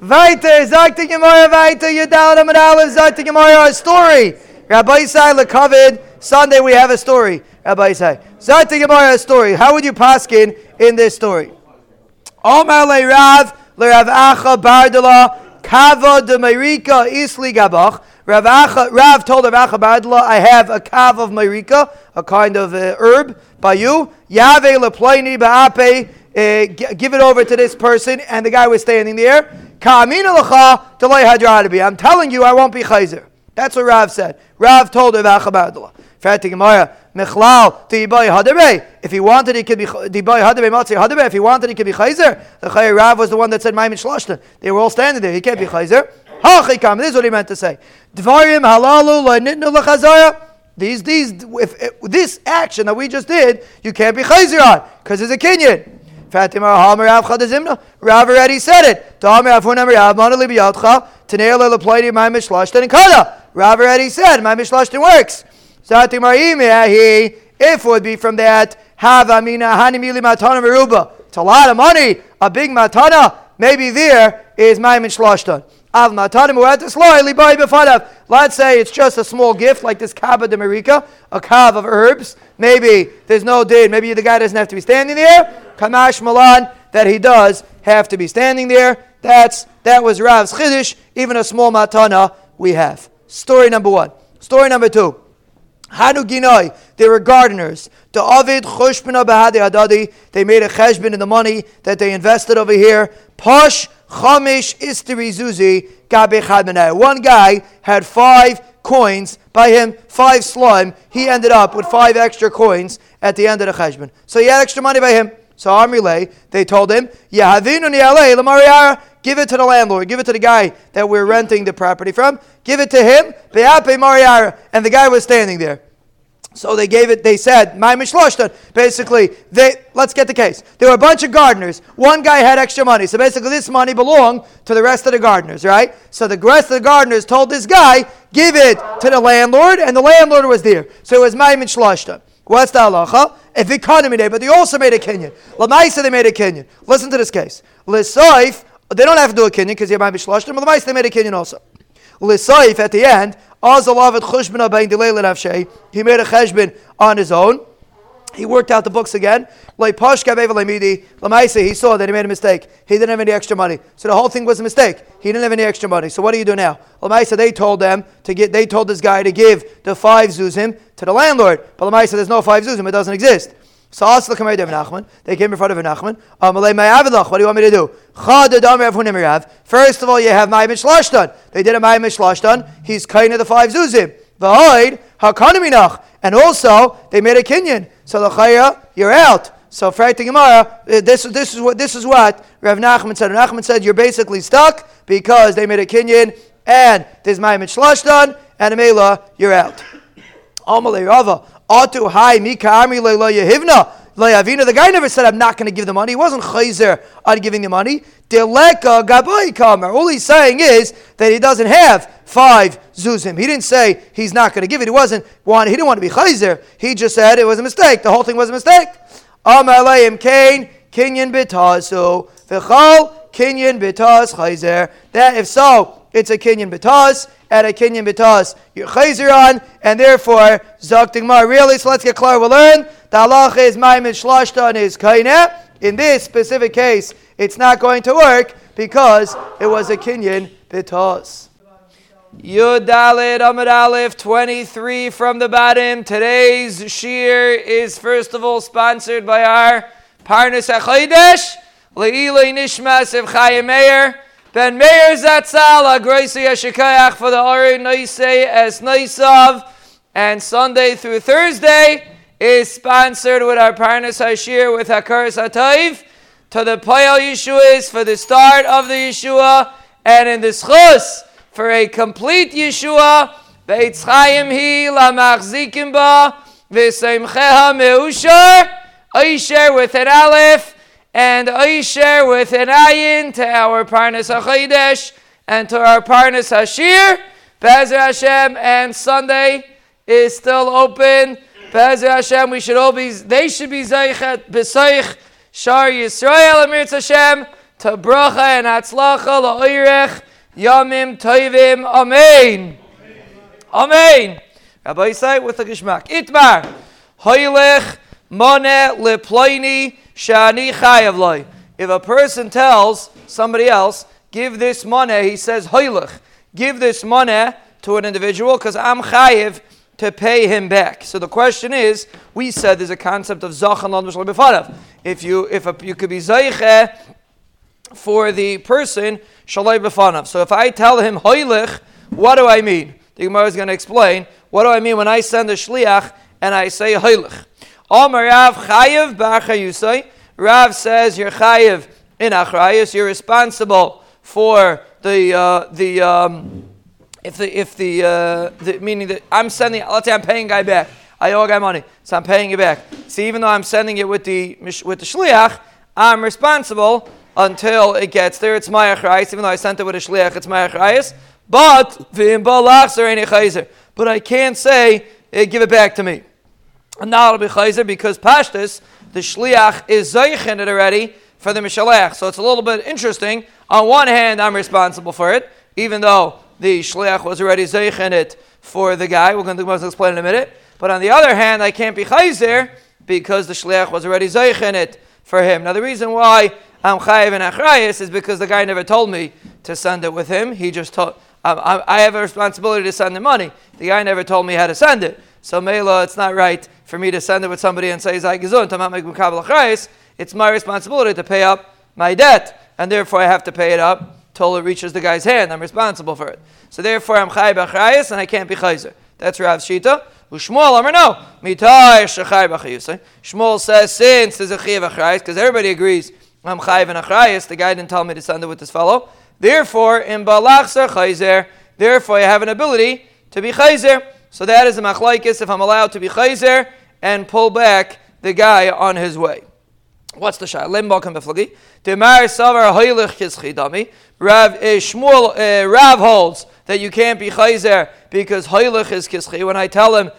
Weiter, sagt die Gemara weiter, Yudal Amad Aleph, sagt die Gemara a story. Rabbi Isai Lekavid, Sunday we have a story. Rabbi Isai. Sagt die Gemara a story. How would you paskin in this story? Omar le Rav, le Rav Acha Bardala, Kava de Merika Isli Gabach. Rav, Acha, Rav told Rav Acha Bardala, I have a kav of Merika, a kind of uh, herb, by you. Yave leplaini ba'ape, uh, give it over to this person, and the guy was standing there. I'm telling you, I won't be chayzer. That's what Rav said. Rav told. Mechlal to If he wanted, he could be. If he wanted, he could be Chayzer. The Chay Rav was the one that said Maimin Shlashta. They were all standing there. He can't be Chayzer. This is what he meant to say. Dvarim halalu. These, these, if, if, this action that we just did, you can't be chayzer on because it's a kinyan. Fatima Hamer Rav Chadazimna. Rav already said it. Rav already said my mishlashtin works. If it would be from that, have amina hanimili matana meruba. It's a lot of money, a big matana. Maybe there is my mishlashtan. Let's say it's just a small gift like this kava de marika, a kav of herbs. Maybe there's no did. Maybe the guy doesn't have to be standing there. Kamash malan that he does have to be standing there. That's that was Rav's chiddush. Even a small matana we have. Story number one. Story number two. Hanu Ginoi, they were gardeners. The Avid Chushbina Bahadi Adadi, they made a cheshbin in the money that they invested over here. Posh Chamish Isteri Zuzi Gabe One guy had five coins by him, five slime. He ended up with five extra coins at the end of the cheshbon. So he had extra money by him. So Amrile, they told him, give it to the landlord, give it to the guy that we're renting the property from, give it to him, and the guy was standing there. So they gave it, they said, my mishloshtan. Basically, they, let's get the case. There were a bunch of gardeners. One guy had extra money. So basically, this money belonged to the rest of the gardeners, right? So the rest of the gardeners told this guy, give it to the landlord, and the landlord was there. So it was my mishloshtan. What's the halacha? If economy day, but they also made a kinyan. Lamaisa, they made a Kenyan. Listen to this case. Lisaif, they don't have to do a Kenyan because you're my mishloshtan, but Lamaisa, they made a Kenyan also. Lisaif, at the end, he made a cheshbon on his own. He worked out the books again. He saw that he made a mistake. He didn't have any extra money. So the whole thing was a mistake. He didn't have any extra money. So what do you do now? They told them to get they told this guy to give the five zuzim to the landlord. But there's no five zuzim, it doesn't exist. Ask the Kamei Nachman. They came in front of Nachman. What do you want me to do? First of all, you have Ma'im Shlashtan. They did a Ma'im Shlashtan. He's kind of the five zuzim. V'hoid hakanaminach. And also, they made a kinyan. So the chaya, you're out. So Frayt Gemara, uh, this, this is what this is what Rav Nachman said. Rav Nachman said you're basically stuck because they made a kinyan and there's Ma'im Shlashtan and Amela, you're out. Amalei Rava. Hai mika lo yehivna. The guy never said, I'm not going to give the money. He wasn't chayzer on giving the money. Deleka gabai kamer. All he's saying is that he doesn't have five zuzim. He didn't say he's not going to give it. He wasn't want. He didn't want to be chayzer. He just said it was a mistake. The whole thing was a mistake. Amar leim kain kinyan bitasu v'chal kinyan bitas chayzer. That if so, it's a kinyan bitas at a kinyan bitas you're on, and therefore zakting mar. Really, so let's get clear. We'll learn the halach is maimin shlashta and is kaina. In this specific case, it's not going to work because it was a kinyan bitas. Yud Dalit Amud Aleph 23 from the bottom. Today's shiur is first of all sponsored by our Parnas HaChodesh, Le'ilei Nishmas of Chayim Meir. Ben Meir Zatzal, Agroisi Yashikayach for the Ori Noisei as Noisav, and Sunday through Thursday is sponsored with our Parnas Hashir with Hakaras Hatayv. To the Payal Yeshuas for the start of the Yeshua, and in the Schus for a complete Yeshua, Beitz Chaim Hi Lamachzikim Ba, V'Seimcheha Meushar, Aisher with an Aleph, and Aisher with an ayin to our Parnas HaChodesh and to our Parnas Hashir. Bezer Hashem and Sunday is still open. Bezer Hashem, we should all be, they should be Zeichet B'Seich Shar Yisrael Amir Hashem to bracha and atzlacha la'oirech yamim toivim. Amen. Amen. Rabbi say with the gishmak. Itmar. Hoylech shani. If a person tells somebody else, give this money, he says, Hoylech, give this money to an individual because I'm chayiv to pay him back. So the question is, we said there's a concept of zachan b'fanav. If you if a, you could be zayche for the person shalai b'fanav. So if I tell him hoylech, what do I mean? The Gemara is going to explain. What do I mean when I send a shliach and I say hoylech? Amar Rav chayiv b'achayusay. Rav says you're chayiv in achrayus. You're responsible for the uh, the. Um, if the if the, uh, the meaning that I'm sending, let's say I'm paying guy back, I owe a guy money, so I'm paying it back. See, even though I'm sending it with the with the shliach, I'm responsible until it gets there. It's my achrayis. Even though I sent it with a shliach, it's my achrayis. But but I can't say eh, give it back to me. Chayzer because pashtus the shliach is zaychin it already for the mishalech. So it's a little bit interesting. On one hand, I'm responsible for it, even though the shliach was already zeichen it for the guy. We're going to explain in a minute. But on the other hand, I can't be chayzer because the shliach was already zeichen it for him. Now the reason why I'm chayiv and achrayis is because the guy never told me to send it with him. He just told. I have a responsibility to send the money. The guy never told me how to send it. So Mela, it's not right for me to send it with somebody and say achrayis. It's my responsibility to pay up my debt, and therefore I have to pay it up till it reaches the guy's hand. I'm responsible for it. So therefore, I'm chay b'achrayis and I can't be chayzer. That's Rav Shita. Ushmuel, Amar no. Shmuel says since there's a chay b'achrayis, because everybody agrees I'm chay b'achrayis. The guy didn't tell me to send it with this fellow. Therefore, in balachzer chayzer, therefore I have an ability to be chayzer. So that is a machlaikis if I'm allowed to be chayzer and pull back the guy on his way. What's the shah? Lim balkan beflagi. Demar savar hoylich kischidami. Rav uh, Shmuel uh, Rav holds that you can't be chayzer because hoylich is kischi. When I tell him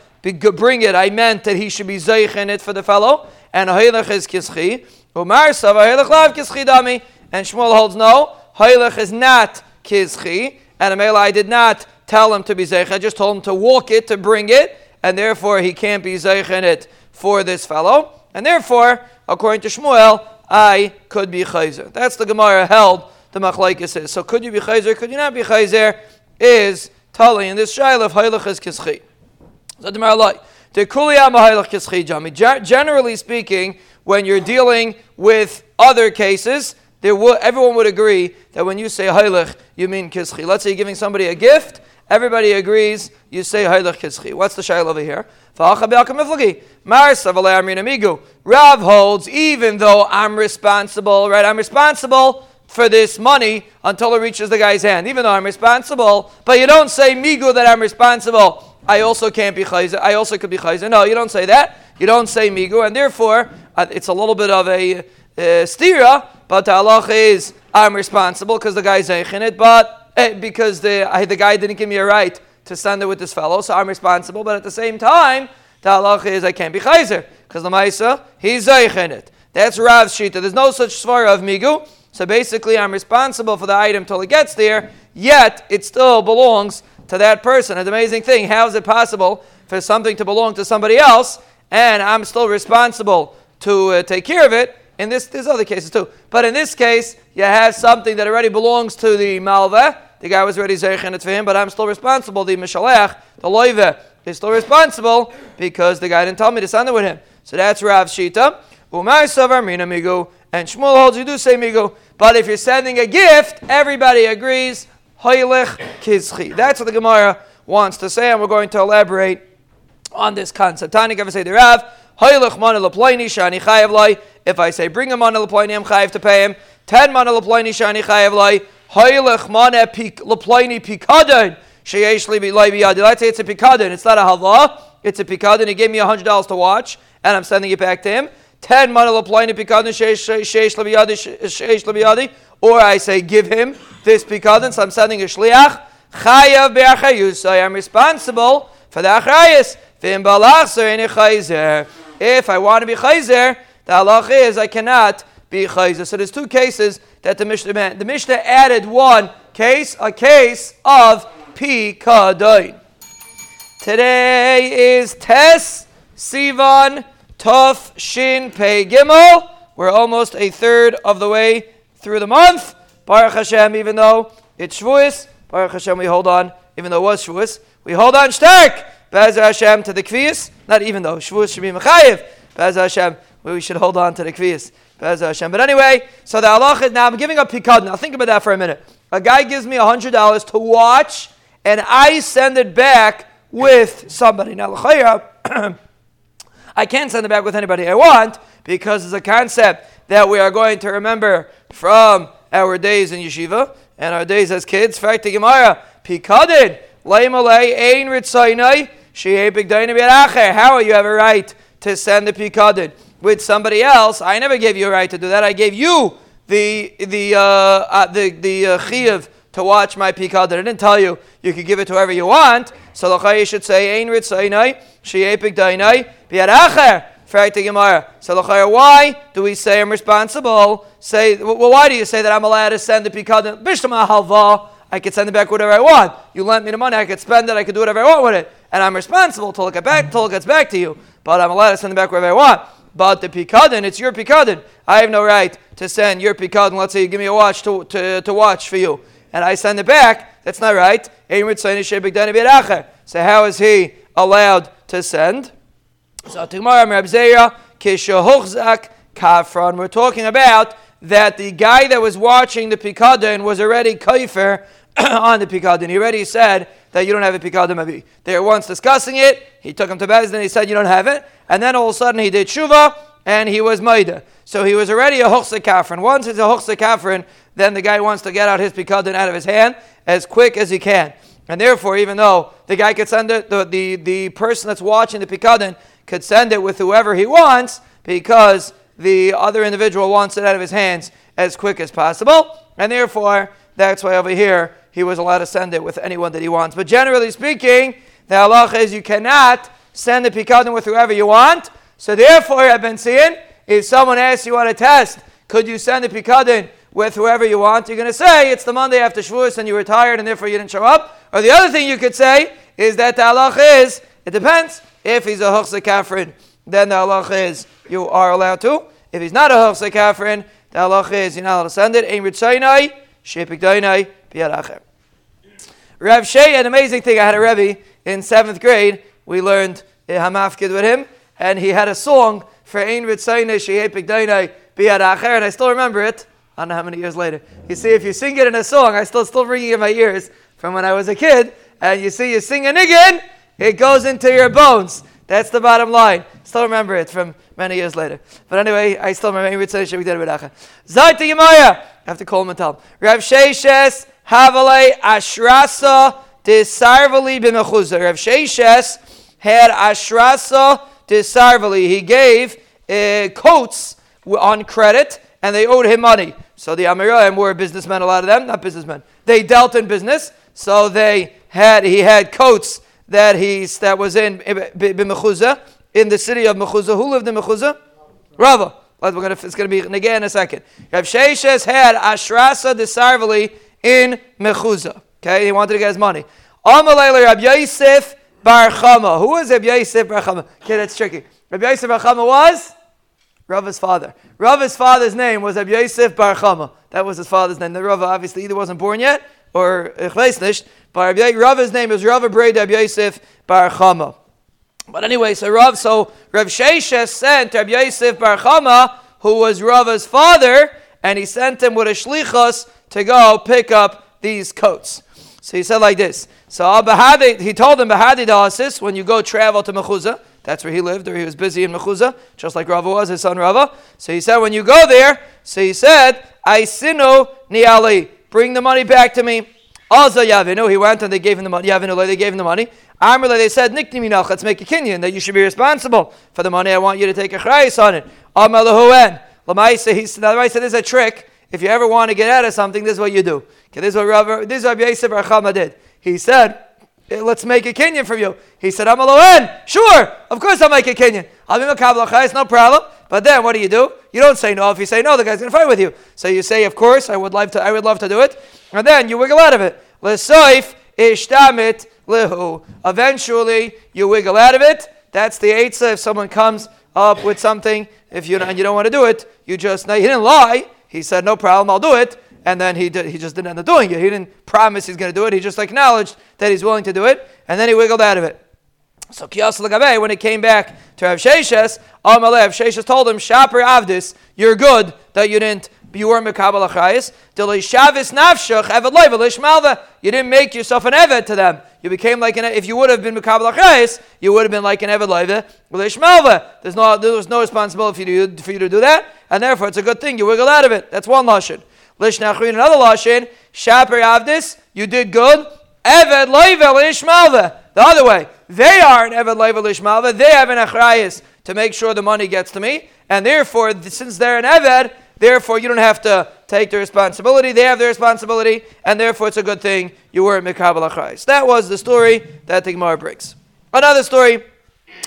bring it, I meant that he should be zeich in it for the fellow, and hoylich is kischi. Umar savar hoylich lav. And Shmuel holds no, hoylich is not kischi. And Amela, I did not tell him to be zeich. I just told him to walk it, to bring it, and therefore he can't be zeich in it for this fellow. And therefore, according to Shmuel, I could be chayzer. That's the Gemara held. The machlaikis is. So could you be chayzer? Could you not be chayzer? Is tali in this shaila of haylach is kischi. So the Gemara. Generally speaking, when you're dealing with other cases, there will, everyone would agree that when you say haylach, you mean kischi. Let's say you're giving somebody a gift. Everybody agrees you say haylach kischi. What's the shaila over here? Rav holds, even though I'm responsible, right? I'm responsible for this money until it reaches the guy's hand, even though I'm responsible. But you don't say migu that I'm responsible. I also can't be chayzer. I also could be chayzer. No, you don't say that. You don't say migu, and therefore uh, it's a little bit of a uh, stira. But the halach is I'm responsible because the guy's in it, but eh, because the uh, the guy didn't give me a right to send it with this fellow, so I'm responsible. But at the same time, the halacha is I can't be chayzer because the ma'isa he's in it. That's Rav's shita. There's no such svara of migu. So basically, I'm responsible for the item till it gets there. Yet it still belongs to that person. An amazing thing. How is it possible for something to belong to somebody else and I'm still responsible to uh, take care of it? In this, there's other cases too. But in this case, you have something that already belongs to the malva the guy was already zeichen it for him, but I'm still responsible. The mishalech, the loive, is still responsible because the guy didn't tell me to send it with him. So that's Rav Shita. Umay savar mina. And Shmuel holds you do say migu. But if you're sending a gift, everybody agrees. Hoylech kizchi. That's what the Gemara wants to say, and we're going to elaborate on this concept. Tani say the Rav. Mana If I say bring him on leploini, I'm chayav to pay him. Ten mana leploini shani chayav Hoylech mana leplaini pikadon. Sheyesh li biyadi. Let's say it's a pikadon. It's not a halva. It's a pikadon. He gave me hundred dollars to watch, and I'm sending it back to him. Ten mana leplaini pikadon sheyesh li biyadi. Sheyesh li biyadi. Or I say give him this pikadon. So I'm sending a shliach. Chayav be'achayus. I am responsible for the achayus. V'im balachzer in chayzer. If I want to be chayzer, the halach is I cannot be chayzer. So there's two cases that the Mishnah. The Mishnah added one case, a case of pikadon. Today is Tes Sivan Tuf Shin Pei Gimel. We're almost a third of the way through the month. Baruch Hashem, even though it's Shavuos, Baruch Hashem, we hold on, even though it was Shavuos, we hold on stark. Be'ez Hashem to the Kviyas, not even though Shavuos should be Mechayiv. Be'ez Hashem, we should hold on to the Kviyas. Be'ez Hashem. But anyway, so the Allah is now, I'm giving up Pikad. Now think about that for a minute. A guy gives me $100 to watch, and I send it back with somebody. Now, I can't send it back with anybody I want because it's a concept that we are going to remember from our days in yeshiva and our days as kids. Fact the Gemara, Pikadin, Leimalei, Ein Ritzainai, How are you have a right to send the Pikadin with somebody else? I never gave you a right to do that. I gave you the the uh, uh, the the uh, chiyuv to watch my pikadon. I didn't tell you you could give it to whoever you want. So the you should say ein ritzainai she'epik dainai bi'aracher. So why do we say I'm responsible? Say well, why do you say that I'm allowed to send the pikadon? Bishma halva. I could send it back whatever I want. You lent me the money, I could spend it, I could do whatever I want with it, and I'm responsible till it get back till it gets back to you. But I'm allowed to send it back wherever I want. But the pikadon, it's your pikadon. I have no right to send your pikadon. Let's say you give me a watch to, to, to watch for you, and I send it back. That's not right. So how is he allowed to send? So tomorrow, Kafron. We're talking about that the guy that was watching the pikadon was already kaifer on the pikadon. He already said that you don't have a pikadon maybe. They were once discussing it. He took him to Bezdin. He said you don't have it, and then all of a sudden he did shuva and he was maida. So he was already a hochse kafrin. Once he's a hochse kafrin, then the guy wants to get out his pikadon out of his hand as quick as he can. And therefore, even though the guy could send it, the, the, the person that's watching the pikadon could send it with whoever he wants because the other individual wants it out of his hands as quick as possible. And therefore, that's why over here he was allowed to send it with anyone that he wants. But generally speaking, the halacha is you cannot send the pikadon with whoever you want. So therefore, I've been seeing if someone asks you on a test, could you send the pikadon with whoever you want? You're going to say it's the Monday after Shavuos and you were tired and therefore you didn't show up. Or the other thing you could say is that the halacha is it depends. If he's a hochse kafrin, then the halacha is you are allowed to. If he's not a hochse kafrin, the halacha is you're not allowed to send it. Ein ritzaynai, shepik dainai. Rav Shea, an amazing thing. I had a Rebbe in seventh grade. We learned eh, Hamafkid with him, and he had a song for Ein ritzaynai, shepik dainai, biyadacher, and I still remember it. I don't know how many years later. You see, if you sing it in a song, I still still ringing in my ears from when I was a kid, and you see you sing it again, it goes into your bones. That's the bottom line. Still remember it from many years later. But anyway, I still remember it. Zayta Yemaya. I have to call him and tell him. Rav Sheishes Havale Ashrasa Disarvali b'mechuza. Rav Sheishes had Ashrasa Disarvali. He gave uh, coats on credit and they owed him money. So the Amoraim were businessmen, a lot of them, not businessmen. They dealt in business, so they had he had coats that he's that was in Mechuzah, in the city of Mechuzah. Who lived in Mechuzah? Rava. We're gonna, it's going to be again in a second. Rav Sheishes had Ashrasa de Sarvali in Mechuzah. Okay, he wanted to get his money. Amalei Rab Yosef Bar Chama. Who was Rab Yosef Bar Chama? Okay, that's tricky. Rab Yosef Bar Chama was Rava's father. Rava's father's name was Rab Yosef Bar Chama. That was his father's name. The Rava obviously either wasn't born yet or Echleisnish, but Rava's name is Rava Braid Ab Yosef Bar Chama. But anyway, so Rav, so Rav Sheshes sent Rab Yosef Bar Chama, who was Rava's father, and he sent him with a shlichus to go pick up these coats. So he said like this. So he told him, Bahadi when you go travel to Mechuzah, that's where he lived, or he was busy in Mechuzah, just like Rava was, his son Rava. So he said, when you go there, so he said, I sinu niali bring the money back to me. Also Yavinu, he went and they gave him the money. Yavinu, they gave him the money. Amrle, they said, Nikniminach, let's make a kinyan that you should be responsible for the money. I want you to take a chrayis on it. Amalahu Lamaisa, he said, this is a trick. If you ever want to get out of something, this is what you do. Okay, this is what Rabbi, this is what Yosef Archama did. He said, eh, let's make a Kenyan from you. He said, I'm a loen. Sure, of course I'll make a Kenyan. I'll be makabel achayis, no problem. But then what do you do? You don't say no. If you say no, the guy's going to fight with you. So you say, of course, I would love to, I would love to do it. And then you wiggle out of it. L'soif ishtamit lihu. Eventually, you wiggle out of it. That's the eitzah. If someone comes up with something, if you and you don't want to do it, you just, now he didn't lie. He said, no problem, I'll do it and then he, did, he just didn't end up doing it. He didn't promise he's going to do it. He just acknowledged that he's willing to do it, and then he wiggled out of it. So Kiyas Lagabe, when it came back to Rav Sheshes, Amalei, Rav Sheshes told him, Shaper Avdis, you're good that you didn't, you were Mekabal Achayis. Dilay Shavis Nafshach, Eved Malva. You didn't make yourself an Eved to them. You became like an, if you would have been Mekabal Achayis, you would have been like an Eved Leivelish Malva. There's no, there was no responsibility for you, for you to do that, and therefore it's a good thing. You wiggle out of it. That's one Lashon. Lishnachrin, another lashon, shaper avdis, you did good. Eved loivel ishmalva. The other way, they are an eved loivel ishmalva. They have an achrayis to make sure the money gets to me, and therefore, since they're an eved, therefore you don't have to take the responsibility. They have the responsibility, and therefore it's a good thing you were mikabel achrayis. That was the story that the Gemara brings. Another story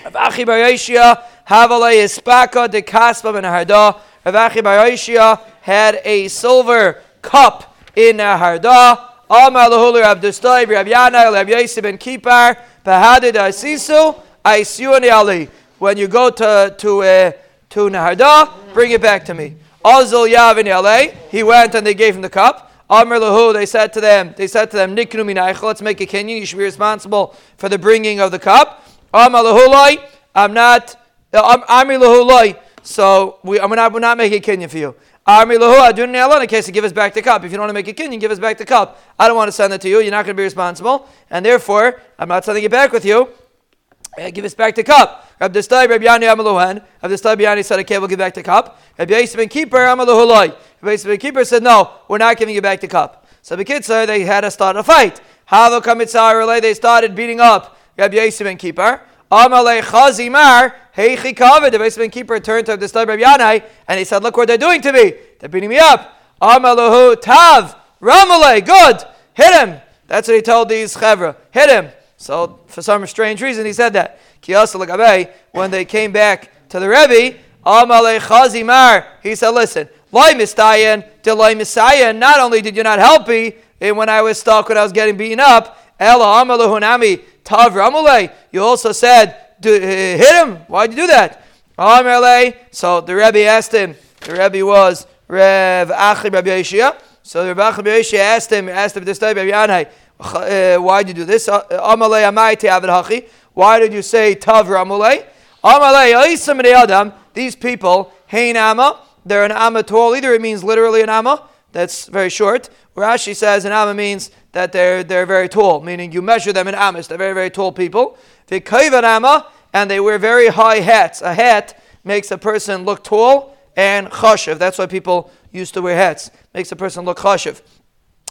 of Achi Bar Yeshia, Havalei Ispaka de Kaspa ben Harda. Rav Achi Bar Yeshia had a silver cup in Harda. Amar lahulu Rav Dustay, Rav Yanai, Rav Yosef ben Kipar, Bahadid Asisu, Aisiuni Ali. When you go to to uh, to Naharda, bring it back to me. Azul Yavin he went and they gave him the cup. Amr lahu, they said to them, they said to them, Niknu let's make a Kenyan, you should be responsible for the bringing of the cup. Amr lahu I'm not, uh, Amr lahu so we, I'm not, we're not making a kinyan for you. Army lahu adun in case to give us back the cup. If you don't want to make a Kenyan, give us back the cup. I don't want to send it to you. You're not going to be responsible, and therefore I'm not sending it back with you. Uh, give us back the cup. Rabbi Destai, Rabbi Yani Amaluhan. Rabbi Destai, Yani said, okay, we'll give back the cup. Rabbi Yisrael ben Keeper, Amaluhulai. Rabbi Yisrael Keeper said, no, we're not giving you back the cup. So the kids said they had to start a fight. Havo Kamitzar, they started beating up Rabbi Yisrael ben Keeper. Amalei Chazimar, Heichi Kavod. The basement keeper turned to Rabbi Yanai and he said, Look what they're doing to me. They're beating me up. Amalahu Tav, Ramalei, good. Hit him. That's what he told these Chevra. Hit him. So, for some strange reason, he said that. When they came back to the Rebbe, Chazimar, he said, Listen, not only did you not help me when I was stuck, when I was getting beaten up, you also said, hit him. Why'd you do that? So the Rebbe asked him, the Rebbe was Rev Achim Rabbi Yeshia. So Rebbe Achim Rabbi Yeshia asked him, asked him this time, Rabbi Yanai, uh, why did you do this? Uh, Hachi. Why did you say Tav Ramalei? Amalei Oisam Adam. These people, Hein Amma, they're an Amma tall. Either it means literally an Amma, that's very short. Rashi says an Amma means that they're, they're very tall, meaning you measure them in Amas. They're very, very tall people. The Kaivan Amma, and they wear very high hats. A hat makes a person look tall and chashiv. That's why people used to wear hats. Makes a person look chashiv.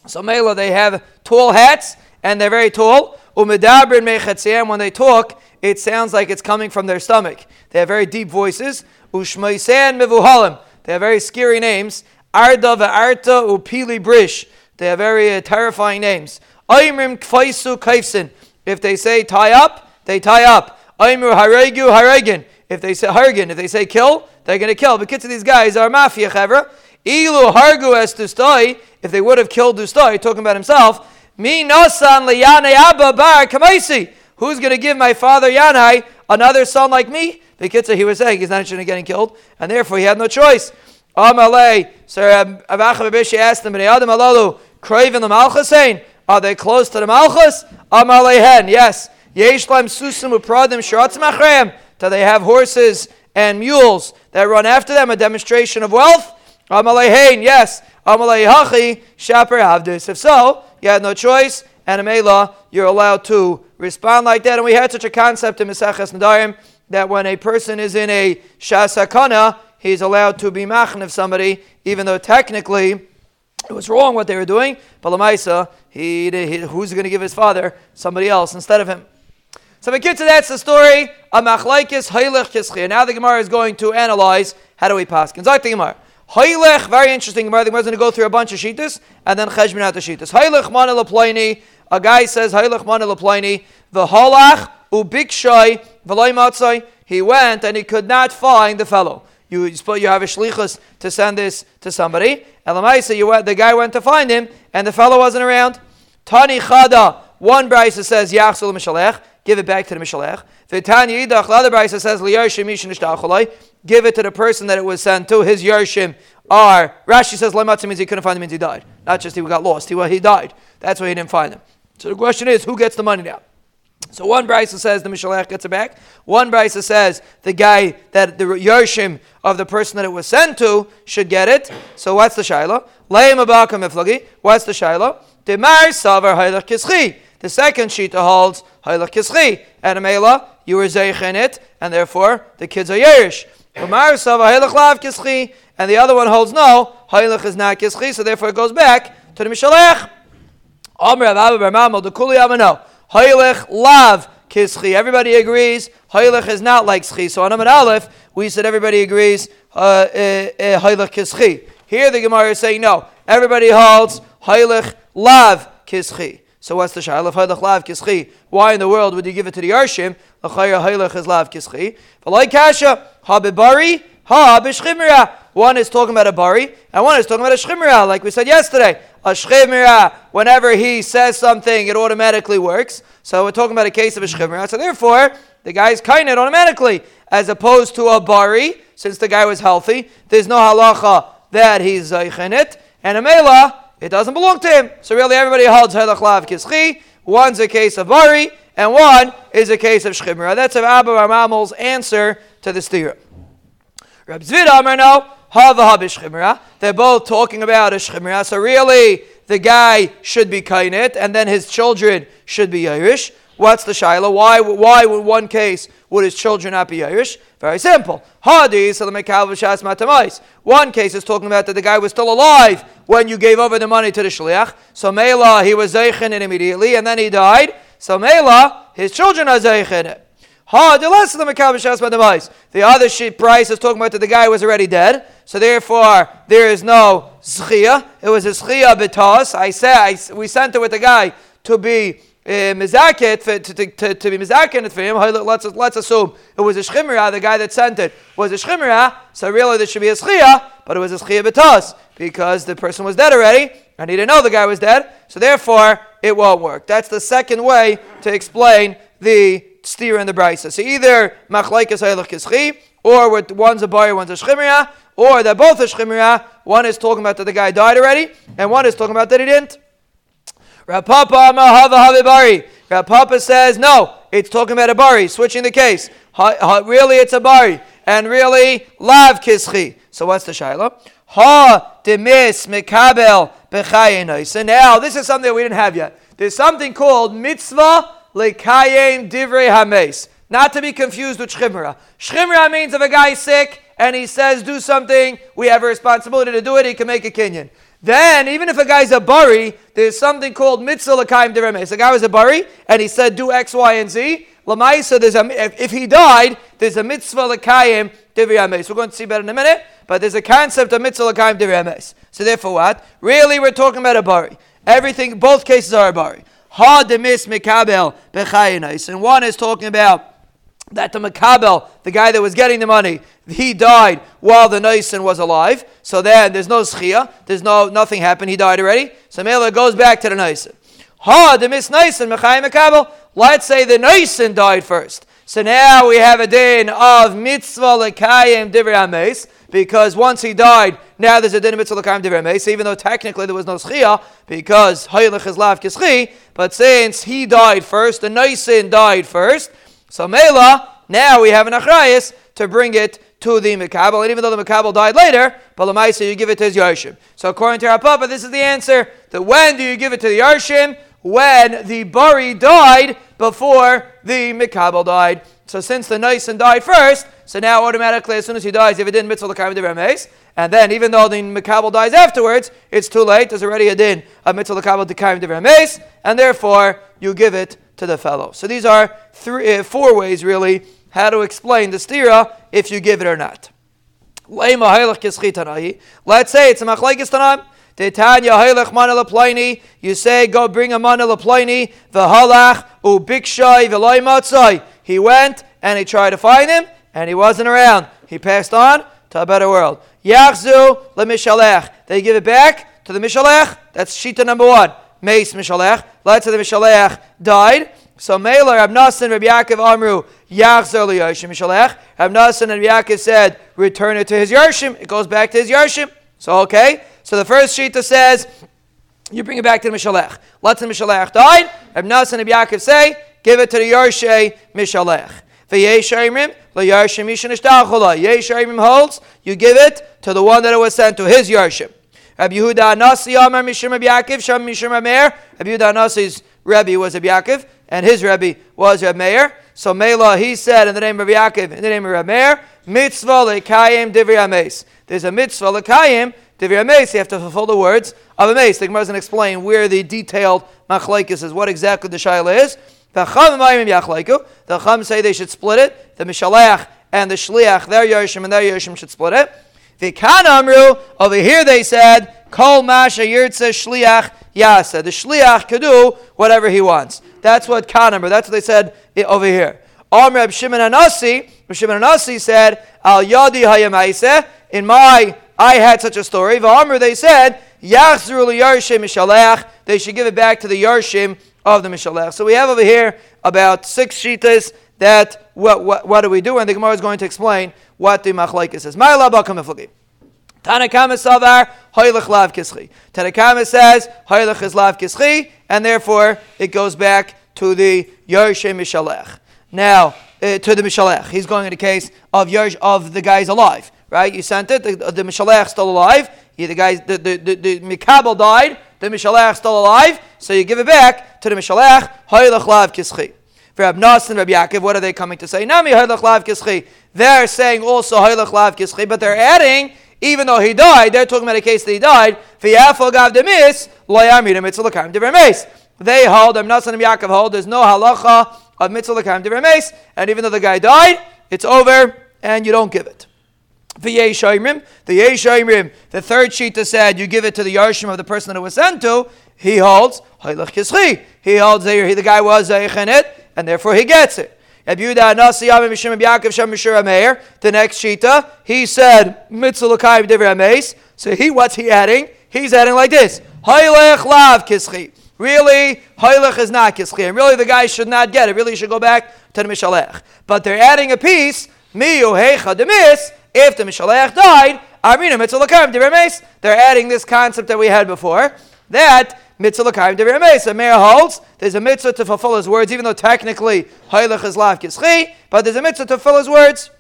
So Mela, they have tall hats and they're very tall. Umedabrin mechatziam, when they talk, it sounds like it's coming from their stomach. They have very deep voices. Ushmaisan mivuhalim. They have very scary names. Arda ve'arta upili brish. They have very uh, terrifying names. Aimrim kfaisu kaifsin. If they say tie up, they tie up. Aimur haregu haregen. If they say hargen, if they say kill, they're going to kill. But kids of these guys are mafia chevra. Ilu hargu es dustai. If they would have killed Dustai, talking about himself, mi nosan liyane abba bar kamaisi. Who's going to give my father Yanai another son like me? The kids he was saying he's not interested in getting killed, and therefore he had no choice. Amalei, Sir Avacha Babishi asked him, Adam Alalu, craving the Malchus Are they close to the Malchus? Amalei hen, yes. Yeshlam susim upradim sharatzim achrem. Do they have horses and mules that run after them? A demonstration of wealth? Amalei yes. Amalei hachi shaper avdus. If so, you had no choice. And Amela, you're allowed to respond like that. And we had such a concept in Maseches Nedarim that when a person is in a shasakana, he's allowed to be machin of somebody, even though technically it was wrong what they were doing. But Lamaisa, he, he, who's going to give his father somebody else instead of him? So Mekitza, that's the story of Machlaikis Hailech Kischia. Now the Gemara is going to analyze how do we pass. The Gemara. Hailech, very interesting Gemara. The Gemara is going to go through a bunch of shittas and then Cheshbon out the shittas. Hailech Mana A guy says, Hailach mana leplaini, the halach ubikshai v'loy matzai. He went and he could not find the fellow. You, you have a shlichus to send this to somebody. And Lamaisa, you went, the guy went to find him, and the fellow wasn't around. Tani chada. One brisa says yachsul mishalech, give it back to the mishalech. V'tani idach. The other brisa says liyoshim give it to the person that it was sent to. His yoshim are Rashi says lematzah means he couldn't find him means he died. Not just he got lost. He well, he died. That's why he didn't find him. So the question is, who gets the money now? So one brisa says the Mishalech gets it back. One brisa says the guy that the Yershim of the person that it was sent to should get it. So what's the Shiloh? Leim abakam iflagi. What's the Shiloh? Demar savar haylach kischi. The second sheet holds haylach kischi. And Amela, you were zeich in it, and therefore the kids are kischi. And the other one holds no, haylach is not kischi, so therefore it goes back to the Mishalech. Amr Abba Bar Mamel, the Kuli Amano. Haylech lav kischi. Everybody agrees. Haylech is not like schi. So on Amid Aleph, we said everybody agrees. Uh, uh, uh, kischi. Here the Gemara is saying no. Everybody holds Haylech lav kischi. So what's the shayla? Lav kischi. Why in the world would you give it to the Yarshim? L'chayra Haylech is lav kischi. Kasha habibari ha. One is talking about a bari, and one is talking about a shchimra, like we said yesterday a shchimira, whenever he says something, it automatically works. So we're talking about a case of a shchimira. So therefore, the guy's kainet automatically, as opposed to a bari, since the guy was healthy. There's no halacha that he's zaych and a mela, it doesn't belong to him. So really, everybody holds halach lav kischi. One's a case of bari, and one is a case of shchimira. That's of Abba Ramamel's answer to the stira. Reb Zvid Amar no. They're both talking about a shchimra. So really, the guy should be kainit, and then his children should be Irish. What's the shaila? Why, why in one case would his children not be Irish? Very simple. One case is talking about that the guy was still alive when you gave over the money to the shliach. So Mela, he was zeichin it immediately, and then he died. So Mela, his children are zeichin it. The other price is talking about that the guy was already dead. So therefore, there is no zchia. It was a zchia betos. I say, I, we sent it with the guy to be Eh, mizaket, to, to, to, to be mizaket for him. Let's, let's assume it was a shchimra, the guy that sent it was a shchimra. So really, there should be a zchia, but it was a zchia betos because the person was dead already and he didn't know the guy was dead. So therefore, it won't work. That's the second way to explain the steer in the brisa. So either machlaikas haylach kischi, or with one's a bar, one's a shchimria, or they're both a shchimria. One is talking about that the guy died already, and one is talking about that he didn't. Rav Papa mahava havibari. Rav Papa says no, it's talking about a bari. Switching the case. Ha, ha, really, it's a bari, and really lav kischi. So what's the shaila? Ha demis bechayinai. So now this is something we didn't have yet. There's something called mitzvah lekayim divrei hames. Not to be confused with shchimra. Shchimra means if a guy sick and he says do something, we have a responsibility to do it. He can make a kinyan. Then, even if a guy's a bari, there's something called mitzvah lekayim divrei hames. A guy was a bari and he said do X, Y, and Z. Lamaisa, there's a if, if he died, divrei hames. We're going to see better in a minute, but there's a concept of mitzvah lekayim divrei. So therefore, what? Really, we're talking about a bari. Everything, both cases are a bari. Ha demis mikabel bechayinais. And one is talking about that the Makabel, the guy that was getting the money, he died while the Naisen was alive. So then there's no schia, there's no nothing happened, he died already. So Mela goes back to the Naisen. Ha, the Miss Naisen, Mechayim Makabel. Let's say the Naisen died first. So now we have a din of mitzvah lekayim divrei because once he died, now there's a din of mitzvah lekayim divrei even though technically there was no schia, because haylech is lav kischi, but since he died first, the Naisin died first, so Mela, now we have an achrayas to bring it to the Mikabel, and even though the Mikabel died later, but Lamaisa, you give it to his Yarshim. So according to our Papa, this is the answer, that when do you give it to the Yarshim? when the Bari died before the Mikabel died. So since the Nisan died first, so now automatically as soon as he dies, if it didn't mitzvah l'kayim remes, and then even though the Mikabel dies afterwards, it's too late. There's already a din of mitzvah l'kayim l'kayim remes, and therefore you give it to the fellow. So these are three, uh, four ways really how to explain the stira if you give it or not. Let's say it's a Mana You say, go bring a Mana Laplaini. V'halach u'bikshai v'loy matzai. He went and he tried to find him and he wasn't around. He passed on to a better world. Yachzu lemishalech. They give it back to the mishalech. That's shita number one. Mace mishalech. Let's say the mishalech died. So Mela, Rab Nassan, Rab Yaakov Amru, Yachzer liYarshim mishalech. Rab and Yaakov said, return it to his Yarshim. It goes back to his Yarshim. So okay. So the first shita says, you bring it back to the mishalech. Let's the mishalech died. Rab and Yaakov say, give it to the Yarshay mishalech. La'yarshim mishan ishtachula. Yeshaimim holds, you give it to the one that it was sent to, his yarshim. Rabbi Yehuda Nasi Amar Mishim Rabbi Yaakov, Sham Mishim Rabbi Meir. Rabbi Yehuda Nasi's Rebbe was Rabbi Yaakov, and his Rebbe was Rabbi Meir. So Mela, he said in the name of Rabbi Yaakov, in the name of Rabbi Meir, Mitzvah lekayim divri ames. There's a mitzvah lekayim divri ames. You have to fulfill the words of ames. The Gemara doesn't explain where the detailed machlekes is, what exactly the shaila is. The Chum say they should split it. The Mishalach and the Shliach, their Yershim and their Yershim should split it. The Kan Amru, over here they said, Kol Masha Yirtza Shliach Yasa. The Shliach could do whatever he wants. That's what Kan Amru, that's what they said eh, over here. Amr Reb Shimon Anasi, Reb Shimon Anasi said, Al Yadi Hayamaise, in my, I had such a story. V'Amr, they said, Yachzru Yarshim Mishalach, they should give it back to the Yarshim of the Mishalech. So we have over here about six shitas that what, what, what do we do? And the Gemara is going to explain what the machlaikis is. Tanna Kamma Savar, Hoylech Lav Kischi. Tanna Kamma says, Hoylech is Lav Kischi, and therefore it goes back to the Yershe Mishalech. Now, uh, to the Mishalech. He's going in the case of Yersh, of the guys alive, right? You sent it, the, the Mishalech still alive. the guys, the, the, the, the Mikabel died, the Mishalech still alive, so you give it back to the Mishalech, Hoylech Lav Kischi. For Rab Nas and Rabbi Yaakov, what are they coming to say? Nami Hoylech Lav Kischi. They're saying also Hoylech Lav Kischi, but they're adding, even though he died, they're talking about a case that he died, V'yafol Gav Demis, Lo Yamidim Mitzvah Lakam Dever They hold, Nas and Yaakov hold, there's no halacha of Mitzvah Lakam Dever and even though the guy died, it's over, and you don't give it. The Yeshaimrim, the Yeshaimrim, the third shita said you give it to the Yarshim of the person that it was sent to. He holds Hailach Kischi. He holds. The guy was Zeichin it, and therefore he gets it. The next shita, he said So he, what's he adding? He's adding like this: Lav. Really, Hailach is not Kischi, and really the guy should not get it. Really, should go back to the Mishalech. But they're adding a piece. Miu if the Mishalech died, They're adding this concept that we had before, that Mitzvah Lakayim Diremes. A mayor holds there's a mitzvah to fulfill his words, even though technically Hailach is Lav Kischi, but there's a mitzvah to fulfill his words.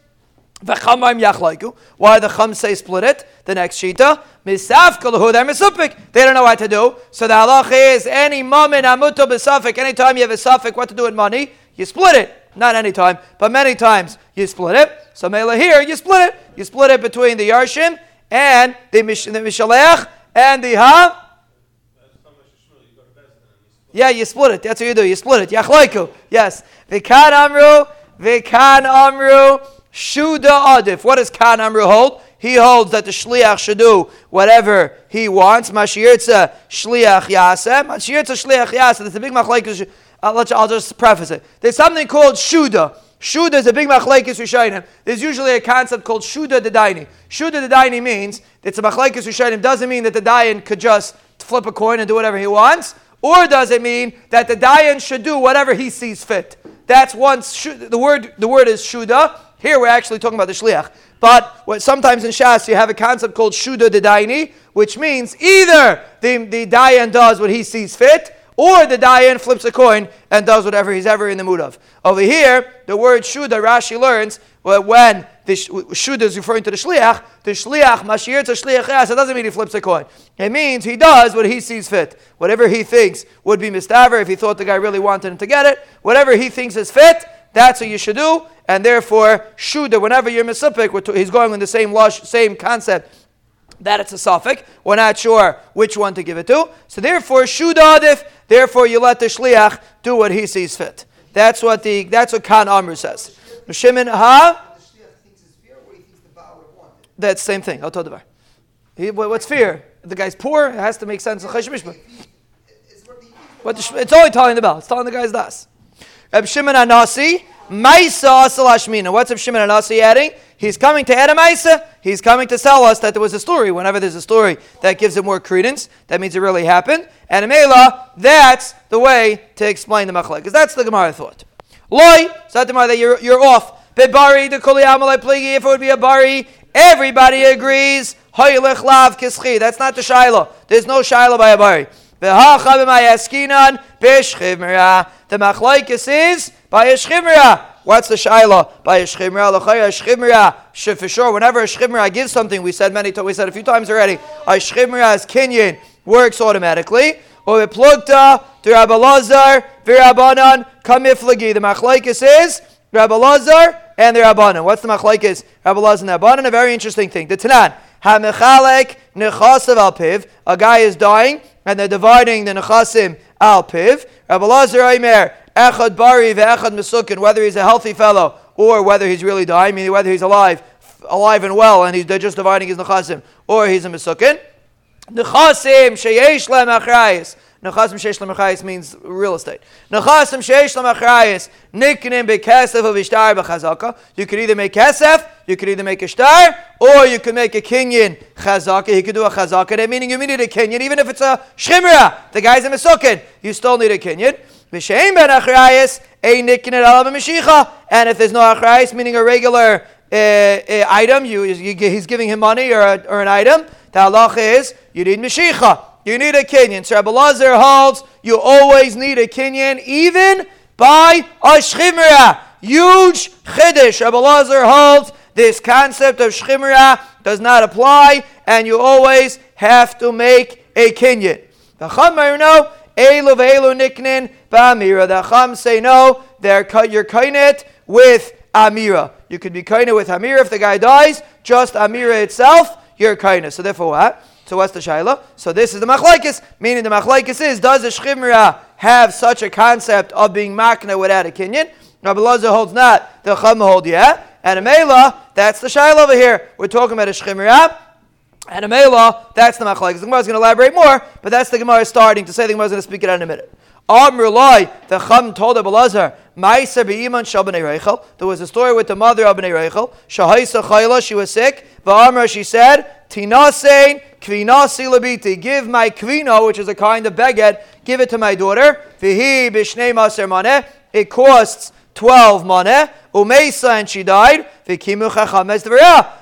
Why the Chum say split it? The next shita. They don't know what to do. So the halach is any moment amuto besafik. Anytime you have a suffix, what to do with money, you split it. Not any time, but many times you split it. So Mela here, you split it. You split it between the Yarshim and the, the Mishalech and the Ha. Yeah, you split it. That's what you do. You split it. Yachlaiku. Yes. Vikan Amru. Vikan Amru. Shuda Adif. What does Kan Amru hold? He holds that the shliach should do whatever he wants. Mashirtza shliach yaseh. Mashirtza shliach yaseh. That's a big machlaikus uh, let's, I'll just preface it. There's something called Shuda. Shuda is a big machlaikis Rishayim. There's usually a concept called Shuda Dedaini. Shuda Dedaini means it's a machlaikis Rishayim. Doesn't mean that the Dayan could just flip a coin and do whatever he wants. Or does it mean that the Dayan should do whatever he sees fit? That's once the word. The word is Shuda. Here we're actually talking about the shliach. But what, sometimes in Shas you have a concept called Shuda Dedaini, which means either the, the Dayan does what he sees fit, or the Dayan flips a coin and does whatever he's ever in the mood of. Over here, the word Shuda, Rashi learns when the Shuda is referring to the Shliach, the Shliach, Mashir to Shliach Yas, it doesn't mean he flips a coin. It means he does what he sees fit. Whatever he thinks would be mistaver if he thought the guy really wanted him to get it. Whatever he thinks is fit, that's what you should do. And therefore, Shuda, whenever you're Misupik, he's going in the same lush, same concept that it's a suffix. We're not sure which one to give it to. So therefore, shudadif. Therefore, you let the shliach do what he sees fit. That's what the that's what Khan Amr says. Shimon, huh? That same thing. I'll tell the bar. What's fear? the guy's poor, it has to make sense of Chayshim Mishpah. But the, it's only telling the bell. It's telling the guy's das. Reb Shimon Anasi, Maisa Asalashmina. What's Reb Shimon Anasi adding? He's coming to add a Maisa. He's coming to tell us that there was a story. Whenever there's a story that gives it more credence, that means it really happened. And Amela, that's the way to explain the Machlek. Because that's the Gemara thought. Loi, so that you're, you're off. Bebari, the Kuli Amalai Pligi, if it would be a Bari, everybody agrees. That's not the Shiloh. There's no Shiloh by a Bari. The machlaikis is by a shchimra. What's the shaila? By a shchimra, l'chaya shchimra. For sure, whenever a shchimra gives something, we said many, we said a few times already, a shchimra as kinyan works automatically. Or plugta to Rabbi Lazar, v'Rabbanan kamiflagi. The machlaikis is Rabbi Lazar and the Rabbanan. What's the machlaikis? Rabbi Lazar and the Rabbanan. A very interesting thing. The Tanan. Hamechalek nechasav alpiv. A guy is dying and they're dividing the nechasim al piv. Rabbi Lazar Aimer, echad bari ve'echad mesukin, whether he's a healthy fellow or whether he's really dying, meaning whether he's alive, alive and well, and he's, they're just dividing his nechasim, or he's a mesukin. Nechasim sheyesh lem achrayis. Nechasim sheish lemachayis means real estate. Nechasim sheish lemachayis niknim bekesef of ishtar b'chazaka. You could either make kesef, you could either make a shtar, or you could make a kinyan chazaka. He could do a chazaka. That meaning you need a kinyan, even if it's a shchimra. The guy's a mesukin. You still need a kinyan. B'sheim ben achrayis a nikin alav mishicha. And if there's no achrayis, meaning a regular uh, uh, item, you, you, he's giving him money or, a, or an item. The halacha is you need mishicha you need a kinyan. So Rabbi Lazar holds you always need a kinyan, even by a shchimra. Huge chiddush. Rabbi Lazar holds this concept of shchimra does not apply, and you always have to make a kinyan. The Chumar no, elu ve'elu niknin ba'amira. The Chum say no, they're you're kainet with amira. You could be kainet with amira if the guy dies. Just amira itself, you're kainet. So therefore, what? So what's the shaila? So this is the machlaikis, meaning the machlaikis is does a shchimra have such a concept of being makna without a kinyan? Rabbi Lazar holds not. The chum hold yeah, and a mela that's the shaila over here. We're talking about a shchimra. And a mela, that's the machlaikis. The Gemara is going to elaborate more, but that's the Gemara starting to say. The Gemara is going to speak it out in a minute. Amrulai, the Chum told Abelazar, Ma'isa be'iman shal b'nei. There was a story with the mother of b'nei Reichel. Shahaisa chayla, she was sick. V'amra, she said, Tinasein kvinasi labiti. Give my kvino, which is a kind of baguette, give it to my daughter. V'hi b'shnei maser maneh. It costs 12 maneh. Umeisa, and she died. V'kimu chacham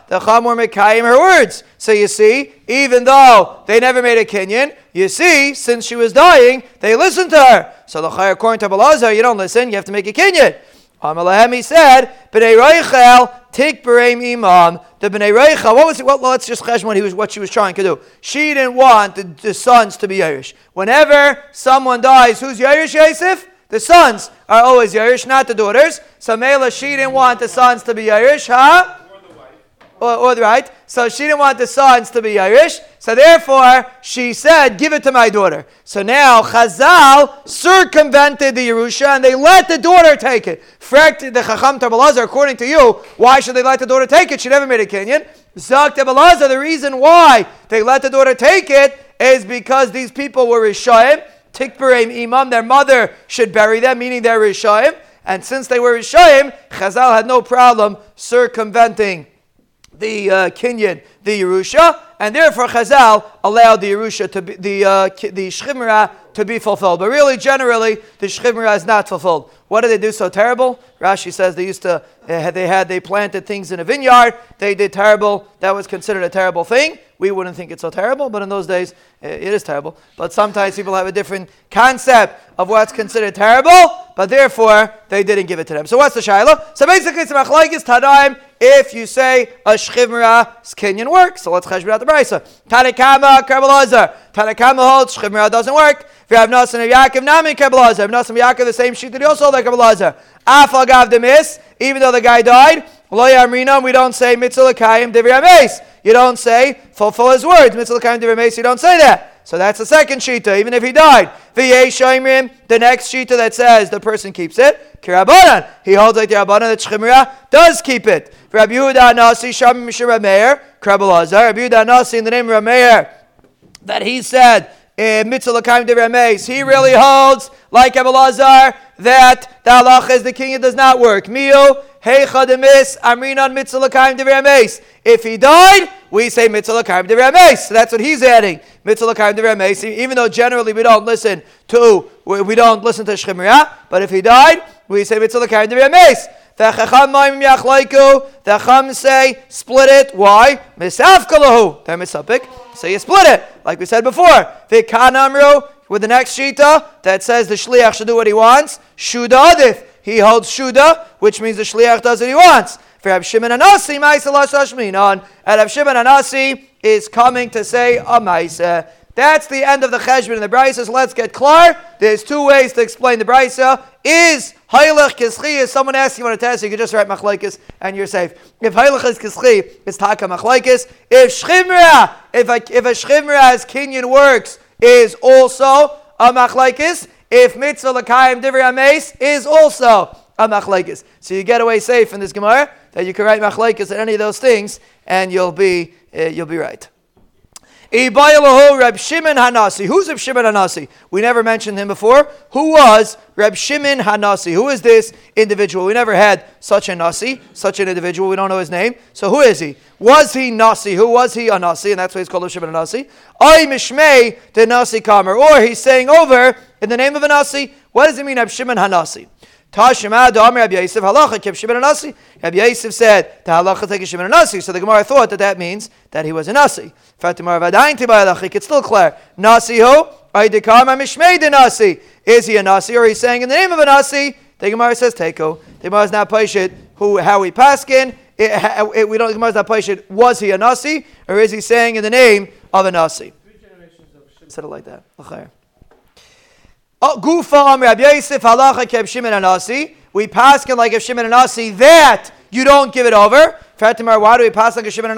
The cham were mekayim her words. So you see, even though they never made a kinyan, you see, since she was dying, they listened to her. So the chay according to Balazar, you don't listen, you have to make a kinyan. Amalahem, he said, B'nei Reichel, take Bereim Imam. The B'nei Reichel, what was it? Well, let's just cheshmon, he was what she was trying to do. She didn't want the, the sons to be Irish. Whenever someone dies, who's Irish, Yosef? The sons are always Irish, not the daughters. So Mela, she didn't want the sons to be Irish, huh? Or, right? So she didn't want the sons to be Irish. So therefore, she said, "Give it to my daughter." So now Chazal circumvented the Yerusha and they let the daughter take it. Frekt the Chacham Tabalazer, according to you, why should they let the daughter take it? She never made a kinyan. Zak Tabalazer, the reason why they let the daughter take it is because these people were Rishayim. Tikbarim Imam, their mother should bury them, meaning they're Rishayim. And since they were Rishayim, Chazal had no problem circumventing the uh, Kinyan, the Yerusha, and therefore Chazal allowed the Yerusha to be, the, uh, the to be fulfilled. But really, generally, the Shchimra is not fulfilled. What did they do so terrible? Rashi says they used to, they had, they planted things in a vineyard, they did terrible, that was considered a terrible thing. We wouldn't think it's so terrible, but in those days, it is terrible. But sometimes people have a different concept of what's considered terrible, but therefore, they didn't give it to them. So what's the Shiloh? So basically, it's machlaikis tadaim if you say a shchimra kinyan works. So let's cheshbon out the brisa. Tanna Kamma Kabbalazar. Tanna Kamma holds shchimra doesn't work. If you have Nasan and Yaakov, Nami Kabbalazar. Nasan and Yaakov, the same sheet that he also like Kabbalazar. Afagav the miss, even though the guy died. Lo Yamrina, we don't say mitzvah kayim divir You don't say fulfill his words. Mitzvah kayim divir You don't say that. So that's the second shita, even if he died. The next shita that says the person keeps it. Kirabanan. He holds like the Rabbanan that Shchimra does keep it. Rabbi Yehuda Nasi Sham Mishra Meir. Krabbalazar. Rabbi Yehuda Nasi in the name of Rameir. that he said in Mitzvah Lakaim Deremes, he really holds, like Abelazar, that the halacha is the king it does not work. Mio, heicha demis, amrinan Mitzvah Lakaim Deremes. If he died, we say Mitzvah Lakaim Deremes. So that's what he's adding. Mitzvah Lakaim Deremes, even though generally we don't listen to, we don't listen to Shchimriyah, but if he died, we say Mitzvah Lakaim Deremes. The Chacham Maim Yachlaiku, the Chacham say, split it. Why? Misaf Kalahu. They're misapik. So you split it, like we said before. The Kanamru, with the next Shita, that says the Shliach should do what he wants. Shuda Adif. He holds Shuda, which means the Shliach does what he wants. For Rab Shimon Anasi, Ma'isalash Hashminan. And Rab Shimon Anasi is coming to say a Ma'isa. That's the end of the cheshbon and the brisa. So let's get clear. There's two ways to explain the brisa. Is haylech kischi? Is someone asking you on a test? You can just write machlekes and you're safe. If haylech is kischi, it's taka machlekes. If shchimra, if a if a shchimra as kinyan works, is also a machlekes. If mitzvah lakayim divrei ames is also a machlekes. So you get away safe in this gemara that you can write machlekes at any of those things and you'll be uh, you'll be right. Reb Shimon Hanasi. Who's Reb Shimon Hanasi? We never mentioned him before. Who was Reb Shimon Hanasi? Who is this individual? We never had such a Nasi, such an individual. We don't know his name. So who is he? Was he Nasi? Who was he a Nasi? And that's why he's called Reb Shimon Hanasi. I Mishmei the Nasi Kamer. Or he's saying over in the name of a Nasi. What does it mean, Reb Shimon Hanasi? Tashima ah, Da'amir Rabbi Yosef halacha kept Shimon Anasi. Rabbi Yosef said the halacha take Shimon Anasi. So the Gemara thought that that means that he was a Nasi. Fatimar Vadayin Tibai halacha. It's still clear. Nasi ho? Aydikam Mishmei de Nasi. Is he a Nasi or he's saying in the name of a Nasi? The Gemara says Teko. The Gemara is not Paishit who how we paskin. It, it, we don't. The Gemara is not Paishit. Was he a Nasi or is he saying in the name of a Nasi? Three generations of Said it like that. Oh, Gufa Am Rabbi Yosef Halacha Keb Shimon Anasi. Oh, we pass in like a Shimon Anasi that you don't give it over. Fatimar, why do we pass like a Shimon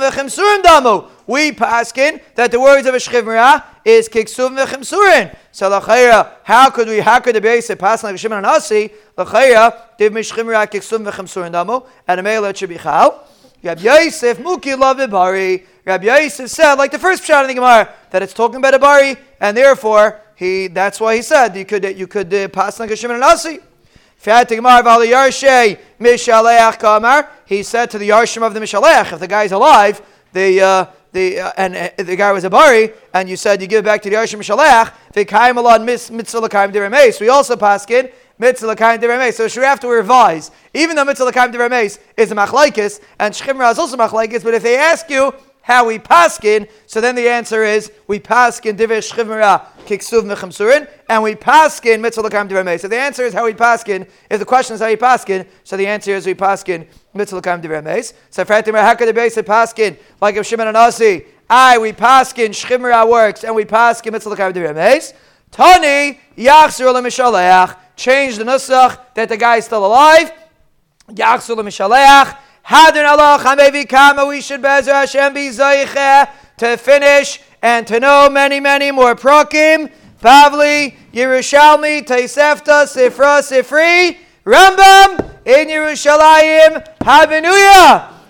v'chimsurim damu. We paskin that the words of a shchimra is kichsuvim v'chimsurim. So l'chayra, how could we? How could the Yosef pass like a Shimon Anasi? L'chayra div mishchimra kichsuvim v'chimsurim damu. And a male it should be chal. Rabbi Yosef muki lavibari. Rabbi Yosef said, like the first pshat in the Gemara, that it's talking about a bari, and therefore he that's why he said you could you could uh, pass like a Shimon and Asi. He said to the Yarshim of the Mishalech, if the guy's alive, the uh, the uh, and uh, the guy was a bari, and you said you give it back to the Yarshim Mishalech. We also pass it mitzvah l'kaim diremes. So we have to revise, even though mitzvah diremes is a machlaikis and shchimra is also machlaikis, but if they ask you how we paskin. So then the answer is we paskin divish chivmira kiksuv mechemsurin, and we paskin mitzvah lakam divrei So the answer is how we paskin. If the question is how we paskin, so the answer is we paskin mitzvah lakam divrei So fratim haka the base paskin like if Shimon Anasi. I we paskin shchimra works and we paskin mitzvah lakam divrei Tani yachzur lemishalech. Change the nusach that the guy is still alive. Yachzur lemishalech. Hadin Allah Kama, we should Bezer Hashem be Zayche to finish and to know many, many more Prokim, Bavli, Yerushalmi, Taisefta, Sifra, Sifri, Rambam, in Yerushalayim, Habenuya.